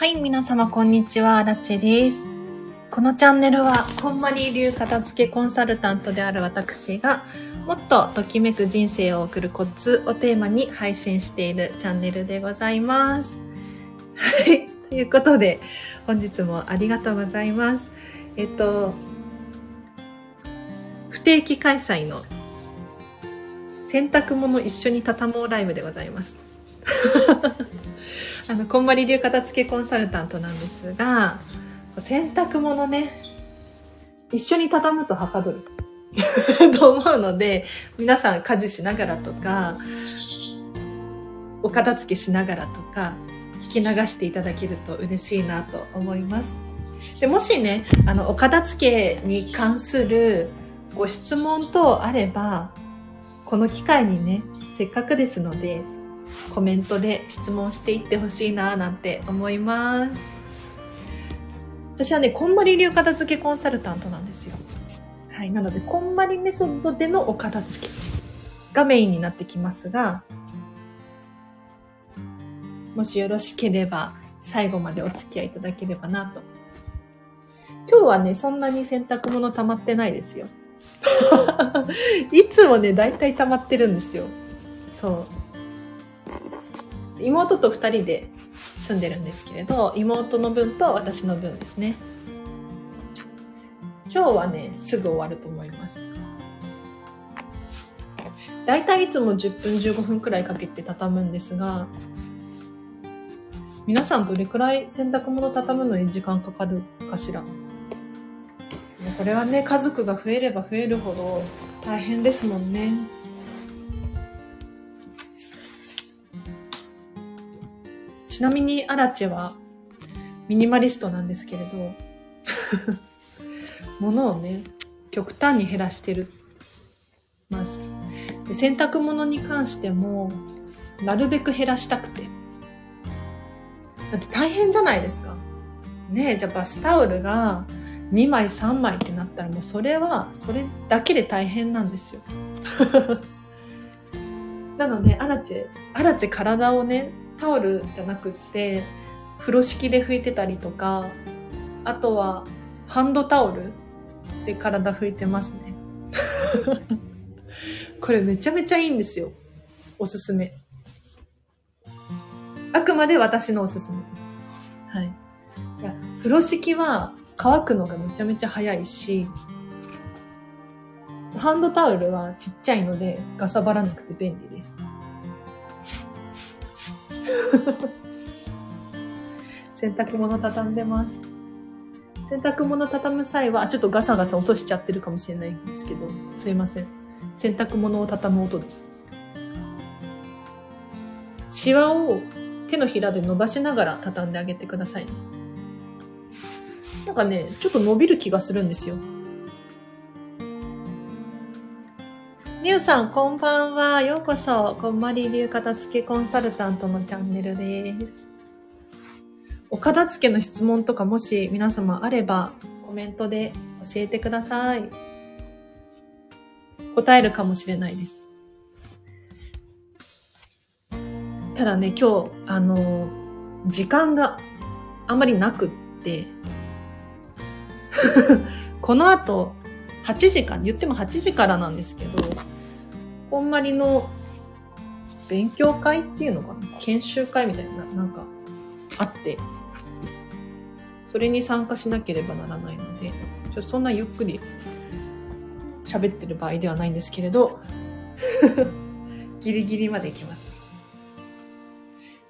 はい、皆様こんにちは、ラチェです。このチャンネルは、こんまり流片付けコンサルタントである私が、もっとときめく人生を送るコツをテーマに配信しているチャンネルでございます。はい、ということで、本日もありがとうございます。えっと、不定期開催の洗濯物一緒に畳もうライブでございます。あの、こんまり流片付けコンサルタントなんですが、洗濯物ね、一緒に畳むとはかどる と思うので、皆さん家事しながらとか、お片付けしながらとか、聞き流していただけると嬉しいなと思います。でもしね、あの、お片付けに関するご質問等あれば、この機会にね、せっかくですので、コメントで質問していってほしいななんて思います。私はね、こんまり流片付けコンサルタントなんですよ。はい。なので、こんまりメソッドでのお片付けがメインになってきますが、もしよろしければ、最後までお付き合いいただければなと。今日はね、そんなに洗濯物溜まってないですよ。いつもね、大体溜まってるんですよ。そう。妹と二人で住んでるんですけれど、妹の分と私の分ですね。今日はね、すぐ終わると思います。だいたいいつも10分15分くらいかけて畳むんですが、皆さんどれくらい洗濯物畳むのに時間かかるかしら？これはね、家族が増えれば増えるほど大変ですもんね。ちなみにアラチェはミニマリストなんですけれど、物をね、極端に減らしてるます。で洗濯物に関しても、なるべく減らしたくて。だって大変じゃないですか。ねえ、じゃあバスタオルが2枚3枚ってなったらもうそれは、それだけで大変なんですよ。なので、アラチェ、アラチェ体をね、タオルじゃなくって、風呂敷で拭いてたりとか、あとはハンドタオルで体拭いてますね。これめちゃめちゃいいんですよ。おすすめ。あくまで私のおすすめです。はい。風呂敷は乾くのがめちゃめちゃ早いし、ハンドタオルはちっちゃいのでガサバらなくて便利です。洗濯物畳んでます。洗濯物畳む際は、ちょっとガサガサ落としちゃってるかもしれないんですけど、すいません。洗濯物を畳む音です。シワを手のひらで伸ばしながら畳んであげてくださいね。なんかね、ちょっと伸びる気がするんですよ。りゅうさん、こんばんは。ようこそ、こんまり流片付けコンサルタントのチャンネルです。お片付けの質問とかもし皆様あれば、コメントで教えてください。答えるかもしれないです。ただね、今日、あの、時間があんまりなくって、この後、8時間、言っても8時からなんですけど、こんまりの勉強会っていうのかな研修会みたいな、なんか、あって、それに参加しなければならないので、ちょそんなゆっくり喋ってる場合ではないんですけれど、ギリギリまで行きます。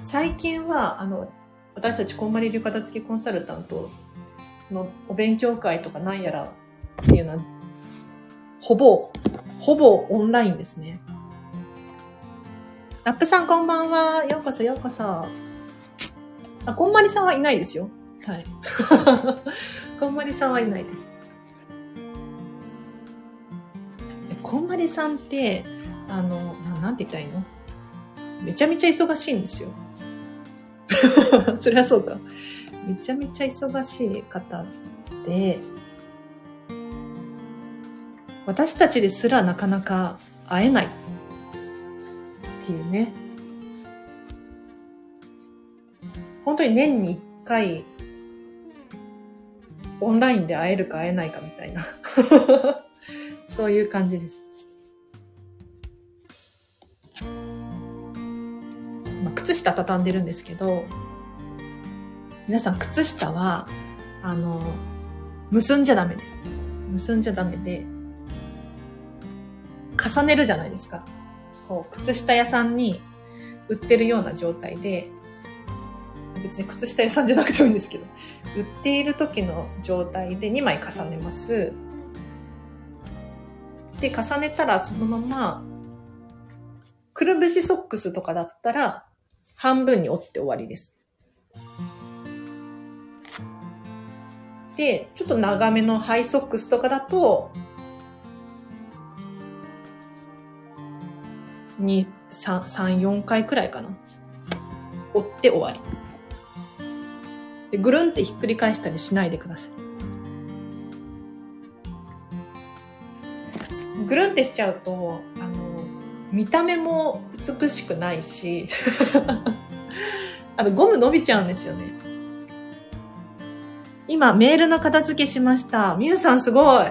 最近は、あの、私たちこんまり流片付きコンサルタント、そのお勉強会とかなんやらっていうのは、ほぼ、ほぼオンラインですね。ラップさんこんばんは。ようこそようこそ。あ、こんまりさんはいないですよ。はい。こんまりさんはいないです。こんまりさんって、あの、なんて言ったらいいの？めちゃめちゃ忙しいんですよ。それはそうか。めちゃめちゃ忙しい方で、私たちですらなかなか会えないっていうね。本当に年に1回、オンラインで会えるか会えないかみたいな。そういう感じです。まあ、靴下畳んでるんですけど、皆さん靴下は、あの、結んじゃダメです。結んじゃダメで、重ねるじゃないですか。こう、靴下屋さんに売ってるような状態で、別に靴下屋さんじゃなくてもいいんですけど、売っている時の状態で2枚重ねます。で、重ねたらそのまま、くるぶしソックスとかだったら、半分に折って終わりです。で、ちょっと長めのハイソックスとかだと、2、3、3、4回くらいかな。折って終わり。でぐるんってひっくり返したりしないでください。ぐるんってしちゃうと、あの、見た目も美しくないし、あとゴム伸びちゃうんですよね。今、メールの片付けしました。みゆさんすごい。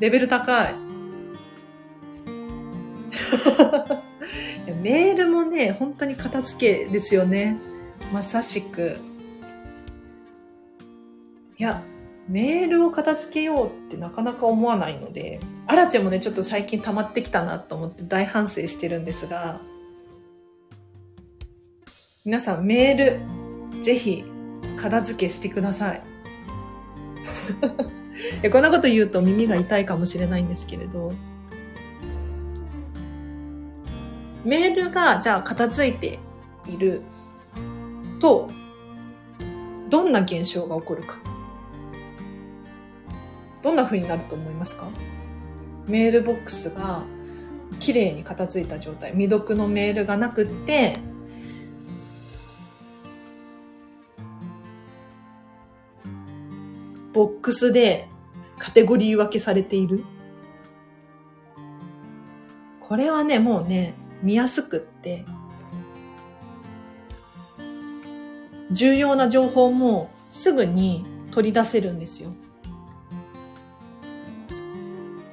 レベル高い。メールもね、本当に片付けですよね。まさしく。いや、メールを片付けようってなかなか思わないので、アラちゃんもね、ちょっと最近溜まってきたなと思って大反省してるんですが、皆さんメール、ぜひ片付けしてくださ。いこんなこと言うと耳が痛いかもしれないんですけれど、メールがじゃあ片付いていると、どんな現象が起こるか。どんな風になると思いますか？メールボックスが綺麗に片付いた状態。未読のメールがなくって、ボックスでカテゴリー分けされている。これはね、もうね、見やすくって、重要な情報もすぐに取り出せるんですよ。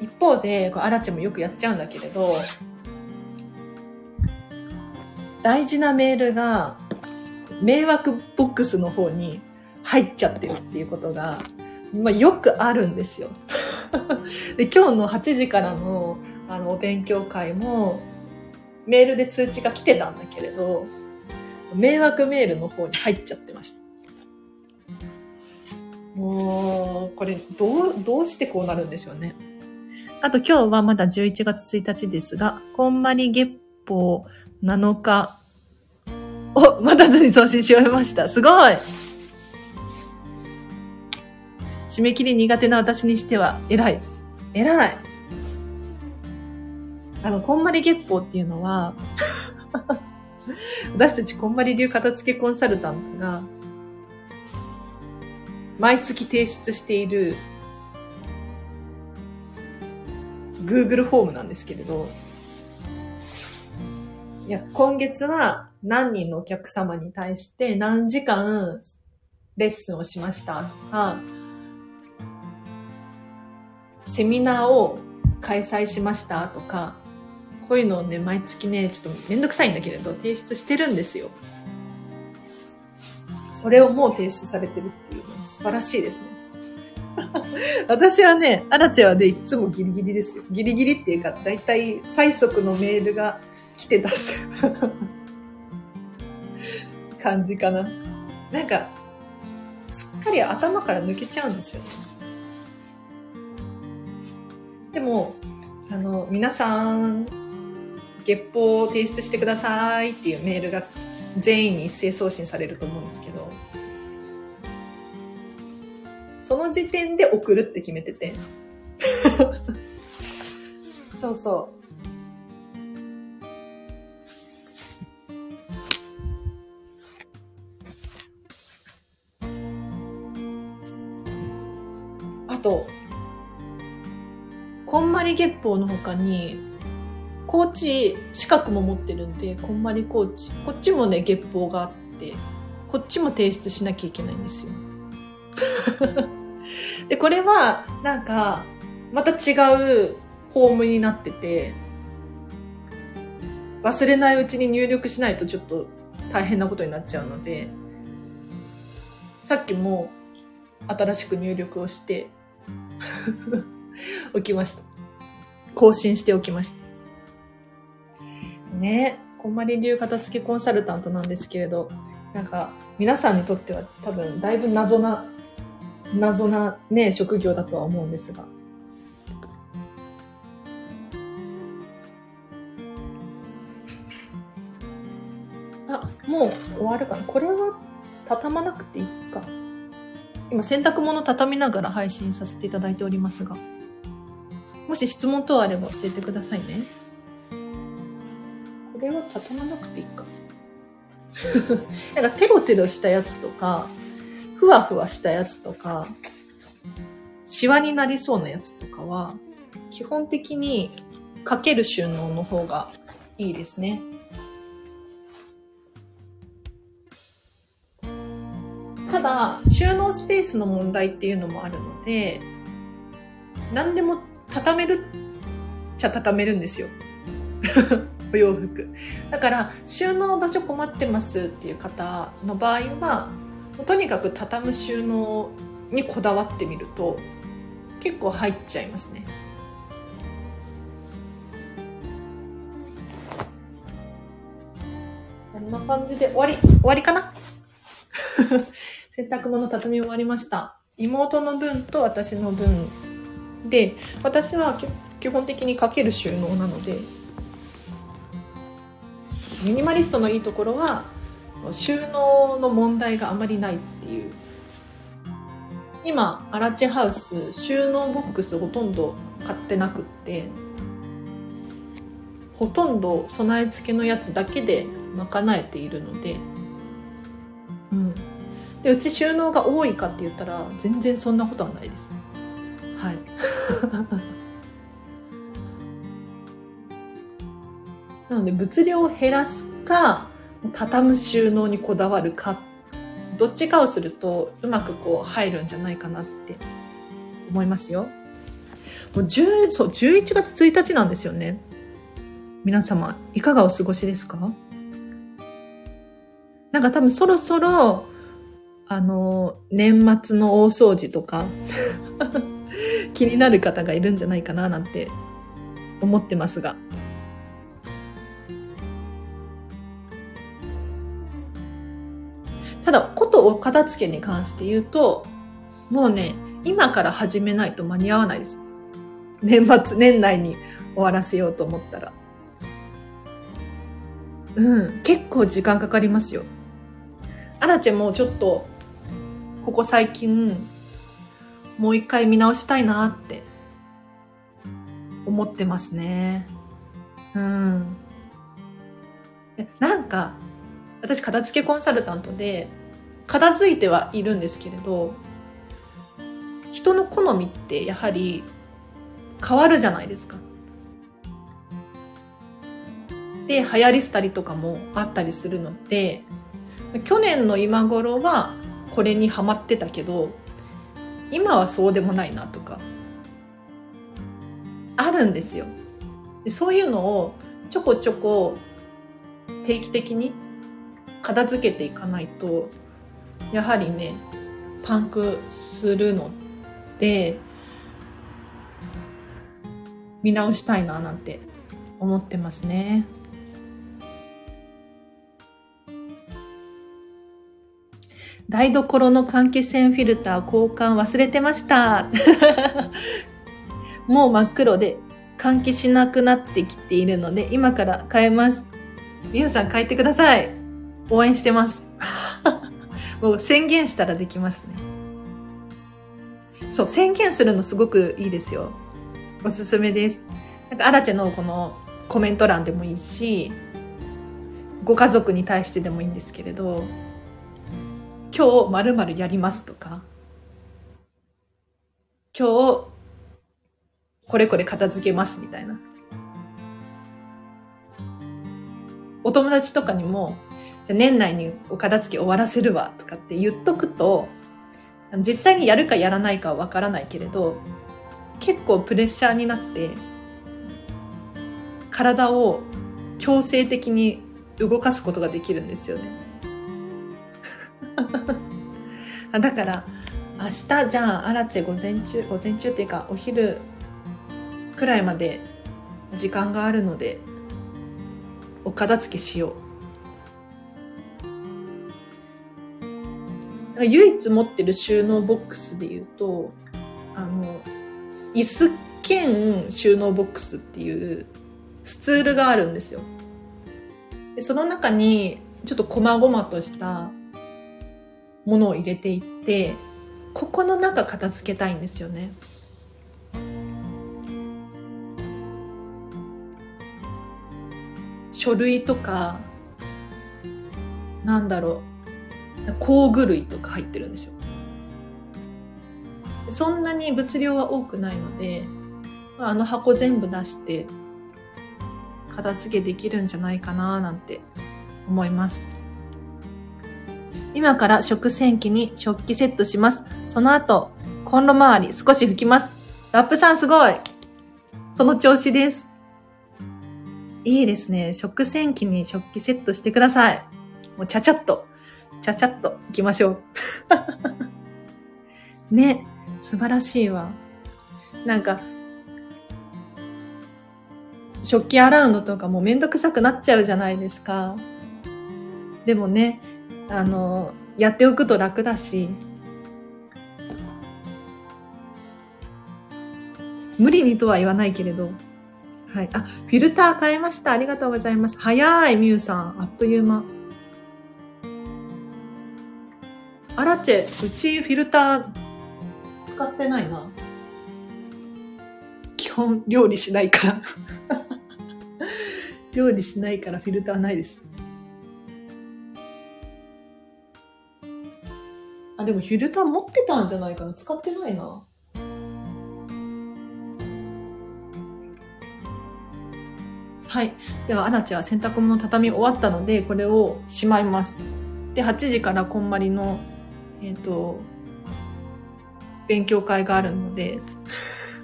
一方で、こうアラチもよくやっちゃうんだけれど、大事なメールが迷惑ボックスの方に入っちゃってるっていうことが、まあ、よくあるんですよ。で今日の8時からのあのお勉強会もメールで通知が来てたんだけれど、迷惑メールの方に入っちゃってました。もう、これどう、どうしてこうなるんでしょうね。あと今日はまだ11月1日ですが、こんまり月報7日、お、待たずに送信し終えました。すごい締め切り苦手な私にしては、偉い。偉い。あの、こんまり月報っていうのは 私たちこんまり流片付けコンサルタントが、毎月提出している Google フォームなんですけれど、いや、今月は何人のお客様に対して何時間レッスンをしましたとか、セミナーを開催しましたとか、こういうのをね、毎月ね、ちょっとめんどくさいんだけれど、提出してるんですよ。それをもう提出されてるっていうのは素晴らしいですね。私はね、アラチェはね、いつもギリギリですよ。ギリギリっていうか、だいたい最速のメールが来て出す 感じかな。なんか、すっかり頭から抜けちゃうんですよね。でも、あの、皆さん、月報を提出してくださいっていうメールが全員に一斉送信されると思うんですけど、その時点で送るって決めてて。そうそう。あと、こんまり月報の他に、コーチ資格も持ってるんで、こんまりコーチ。こっちもね、月報があって、こっちも提出しなきゃいけないんですよ。で、これは、なんか、また違うフォームになってて、忘れないうちに入力しないとちょっと大変なことになっちゃうので、さっきも新しく入力をして おきました。更新しておきました。ねこんまり流片付けコンサルタントなんですけれど、なんか皆さんにとっては多分だいぶ謎な、謎なね、職業だとは思うんですが。あ、もう終わるかなこれは畳まなくていいか。今洗濯物畳みながら配信させていただいておりますが。もし質問等あれば教えてくださいね。畳まなくていいか。なんかテロテロしたやつとか、ふわふわしたやつとか、シワになりそうなやつとかは、基本的にかける収納の方がいいですね。ただ、収納スペースの問題っていうのもあるので、何でも畳めるっちゃ畳めるんですよ。お洋服。だから、収納場所困ってますっていう方の場合は、とにかく畳む収納にこだわってみると、結構入っちゃいますね。こんな感じで終わり、終わりかな？洗濯物畳み終わりました。妹の分と私の分で私は基本的にかける収納なのでミニマリストのいいところは収納の問題があまりないっていう。今アラチハウス収納ボックスほとんど買ってなくってほとんど備え付けのやつだけで賄えているので、うん、でうち収納が多いかって言ったら全然そんなことはないです。はい。なので物量を減らすか畳む収納にこだわるかどっちかをするとうまくこう入るんじゃないかなって思いますよ。もう10そう11月1日なんですよね。皆様いかがお過ごしですか？なんか多分そろそろあの年末の大掃除とか 気になる方がいるんじゃないかななんて思ってますが。だ、ことお片付けに関して言うと、もうね、今から始めないと間に合わないです。年末、年内に終わらせようと思ったら。うん、結構時間かかりますよ。アラチェもちょっと、ここ最近、もう一回見直したいなって思ってますね。うん。なんか、私片付けコンサルタントで、片付いてはいるんですけれど、人の好みってやはり変わるじゃないですか。で、流行りしたりとかもあったりするので、去年の今頃はこれにハマってたけど、今はそうでもないなとかあるんですよでそういうのをちょこちょこ定期的に片付けていかないとやはりねパンクするので見直したいななんて思ってますね。台所の換気扇フィルター交換忘れてました。もう真っ黒で換気しなくなってきているので、今から変えます。みゆさん変えてください。応援してます。もう宣言したらできますね。そう、宣言するのすごくいいですよ。おすすめです。なんか、アラチェのこのコメント欄でもいいし、ご家族に対してでもいいんですけれど、今日まるまるやりますとか、今日これこれ片付けますみたいな。お友達とかにも、じゃ年内にお片付け終わらせるわとかって言っとくと、実際にやるかやらないかはわからないけれど、結構プレッシャーになって、体を強制的に動かすことができるんですよね。だから、明日じゃあアラチェ午前中、午前中っていうかお昼くらいまで時間があるので、お片付けしよう。唯一持ってる収納ボックスで言うと、あの、椅子兼収納ボックスっていうスツールがあるんですよ。でその中にちょっと細々としたものを入れていって、ここの中片付けたいんですよね。書類とか、なんだろう、工具類とか入ってるんですよ。そんなに物量は多くないので、あの箱全部出して、片付けできるんじゃないかななんて思います。今から食洗機に食器セットします。その後、コンロ周り少し拭きます。ラップさんすごいその調子です。いいですね。食洗機に食器セットしてください。もうちゃちゃっと、ちゃちゃっと行きましょう。ね、素晴らしいわ。なんか、食器洗うのとかもめんどくさくなっちゃうじゃないですか。でもね、あの、やっておくと楽だし、無理にとは言わないけれど、はい。あ、フィルター変えました。ありがとうございます。早い、みゆさん。あっという間。アラチェ、うちフィルター使ってないな。基本料理しないから 料理しないからフィルターないです。あ、でもフィルター持ってたんじゃないかな。使ってないな。はい。では、アラチェは洗濯物畳み終わったので、これをしまいます。で、8時からこんまりの、えっ、ー、と、勉強会があるので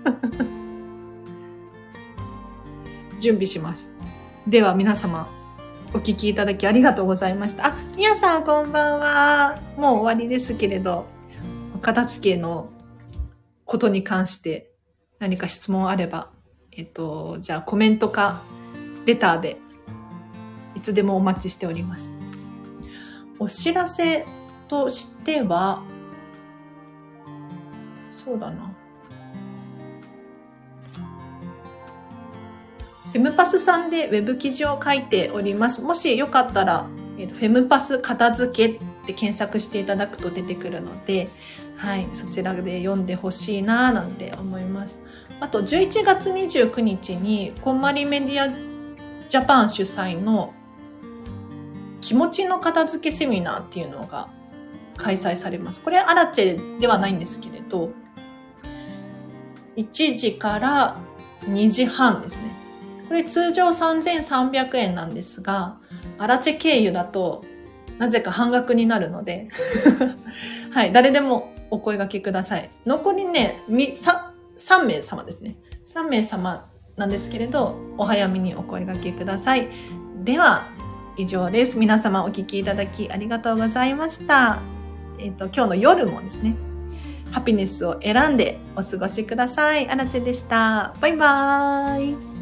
準備します。では、皆様、お聞きいただきありがとうございました。あ、みやさんこんばんは。もう終わりですけれど、片付けのことに関して何か質問あれば、えっと、じゃあコメントかレターでいつでもお待ちしております。お知らせとしては、そうだな。フェムパスさんでウェブ記事を書いております。もしよかったら、えーと、フェムパス片付けって検索していただくと出てくるので、はい、そちらで読んでほしいなぁなんて思います。あと、11月29日に、こんまりメディアジャパン主催の気持ちの片付けセミナーっていうのが開催されます。これアラチェではないんですけれど、1時から2時半ですね。これ通常3300円なんですが、アラチェ経由だとなぜか半額になるので はい、誰でもお声掛けください。残りね、3, 名様ですね。3名様なんですけれど、お早めにお声掛けください。では、以上です。皆様お聞きいただきありがとうございました。えっ、ー、と、今日の夜もですね、ハピネスを選んでお過ごしください。アラチェでした。バイバーイ。